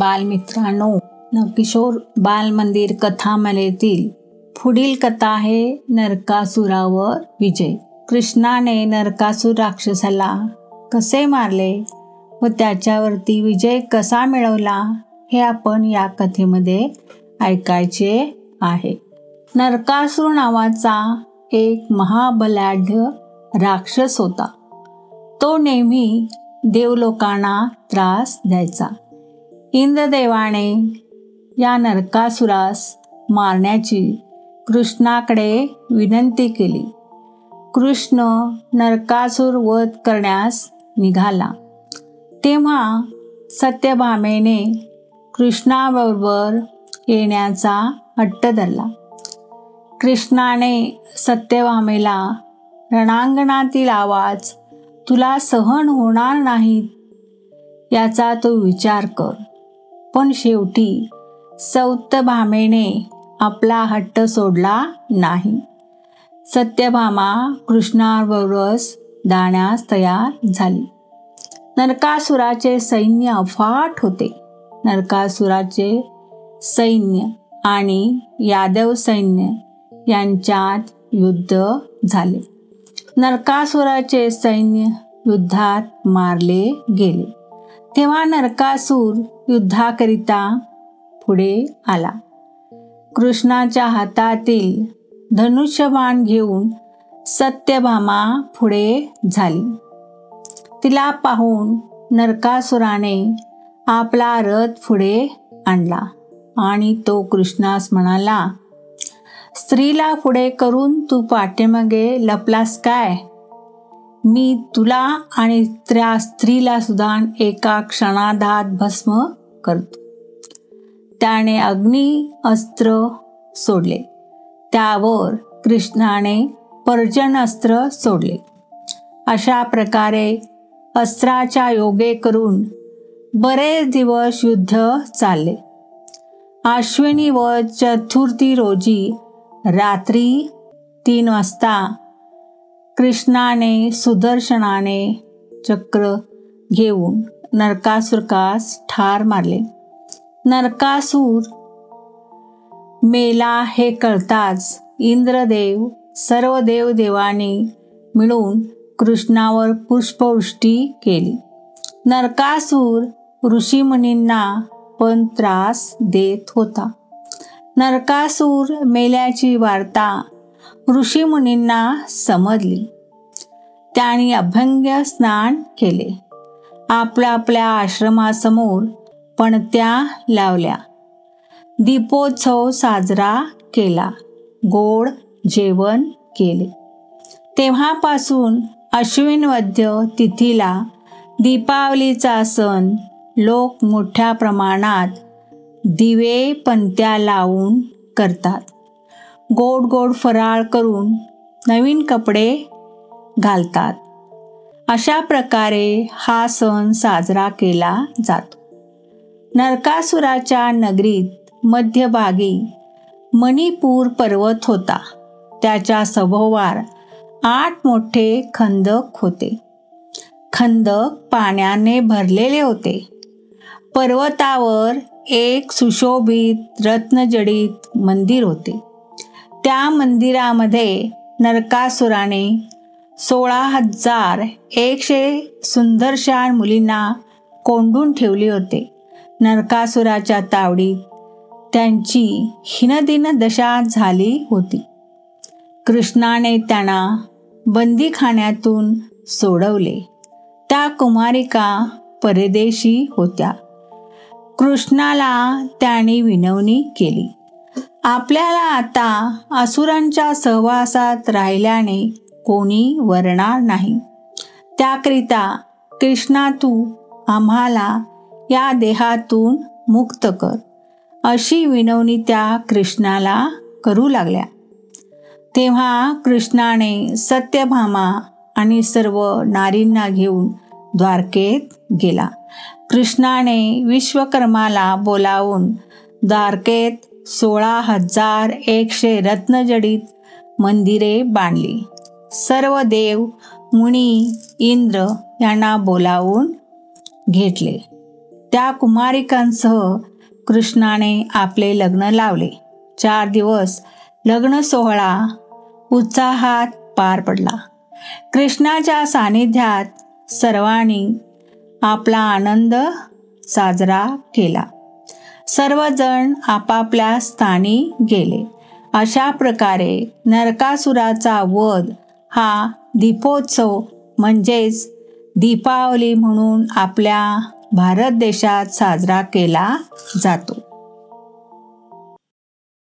बालमित्रांनो नवकिशोर बालमंदिर कथामालेतील पुढील कथा आहे नरकासुरावर विजय. कृष्णाने नरकासूर राक्षसाला कसे मारले व त्याच्यावरती विजय कसा मिळवला हे आपण या कथेमध्ये ऐकायचे आहे. नरकासूर नावाचा एक महाबलाढ्य राक्षस होता. तो नेहमी देवलोकांना त्रास द्यायचा. इंद्रदेवाने या नरकासुरास मारण्याची कृष्णाकडे विनंती केली. कृष्ण नरकासूर वध करण्यास निघाला. तेव्हा सत्यभामेने कृष्णाबरोबर येण्याचा हट्ट धरला. कृष्णाने सत्यभामेला रणांगणातील आवाज तुला सहन होणार नाहीत याचा तो विचार कर. पण शेवटी सौतभामेने आपला हट्ट सोडला नाही. सत्यभामा कृष्णाबरोबरच जाण्यास तयार झाली. नरकासुराचे सैन्य अफाट होते. नरकासुराचे सैन्य आणि यादव सैन्य यांच्यात युद्ध झाले. नरकासुराचे सैन्य युद्धात मारले गेले. तेव्हा नरकासूर युद्धाकरिता पुढे आला. कृष्णाच्या हातातील धनुष्यबाण घेऊन सत्यभामा पुढे झाली. तिला पाहून नरकासुराने आपला रथ पुढे आणला आणि तो कृष्णास म्हणाला स्त्रीला पुढे करून तू पाठीमागे लपलास काय? मी तुला आणि त्या स्त्रीला सुद्धा एका क्षणाधात भस्म करतो. त्याने अग्नी अस्त्र सोडले. त्यावर कृष्णाने पर्जन अस्त्र सोडले. अशा प्रकारे अस्त्राच्या योगे करून बरेच दिवस युद्ध चालले. आश्विनी व चतुर्थी रोजी रात्री तीन वाजता कृष्णाने सुदर्शनाने चक्र घेऊन नरकासुरकास ठार मारले. नरकासूर मेला हे कळताच इंद्रदेव सर्व देवदेवांनी मिळून कृष्णावर पुष्पवृष्टी केली. नरकासूर ऋषीमुनींना पण त्रास देत होता. नरकासूर मेल्याची वार्ता ऋषीमुनींना समजली. त्यांनी अभंग स्नान केले. आपल्या आपल्या आश्रमासमोर पणत्या लावल्या. दीपोत्सव साजरा केला. गोड जेवण केले. तेव्हापासून अश्विन वद्य तिथीला दीपावलीचा सण लोक मोठ्या प्रमाणात दिवे पंत्या लावून करतात. गोड गोड फराळ करून नवीन कपडे घालतात. अशा प्रकारे हा सण साजरा केला जातो. नरकासुराच्या नगरीत मध्यभागी मणिपूर पर्वत होता. त्याच्या सभोवार आठ मोठे खंदक होते. खंदक पाण्याने भरलेले होते. पर्वतावर एक सुशोभित रत्नजडित मंदिर होते. त्या मंदिरामध्ये नरकासुराने सोळा हजार एकशे सुंदरशान मुलींना कोंडून ठेवले होते. नरकासुराच्या तावडीत त्यांची हिनदिन दशा झाली होती. कृष्णाने त्यांना बंदीखान्यातून सोडवले. त्या कुमारिका परदेशी होत्या. कृष्णाला त्याने विनवणी केली. आपल्याला आता असुरांच्या सहवासात राहिल्याने कोणी वरणार नाही. त्याकरिता कृष्णा तू आम्हाला या देहातून मुक्त कर. अशी विनवणी त्या कृष्णाला करू लागल्या. तेव्हा कृष्णाने सत्यभामा आणि सर्व नारींना घेऊन द्वारकेत गेला. कृष्णाने विश्वकर्माला बोलावून द्वारकेत सोळा हजार एकशे रत्नजडित मंदिरे बांधली. सर्व देव मुनी इंद्र यांना बोलावून घेतले. त्या कुमारिकांसह कृष्णाने आपले लग्न लावले. चार दिवस लग्न सोहळा उत्साहात पार पडला. कृष्णाच्या सानिध्यात सर्वांनी आपला आनंद साजरा केला. सर्वजण आपापल्या स्थानी गेले. अशा प्रकारे नरकासुराचा वध हा दीपोत्सव म्हणजेच दीपावली म्हणून आपल्या भारत देशात साजरा केला जातो.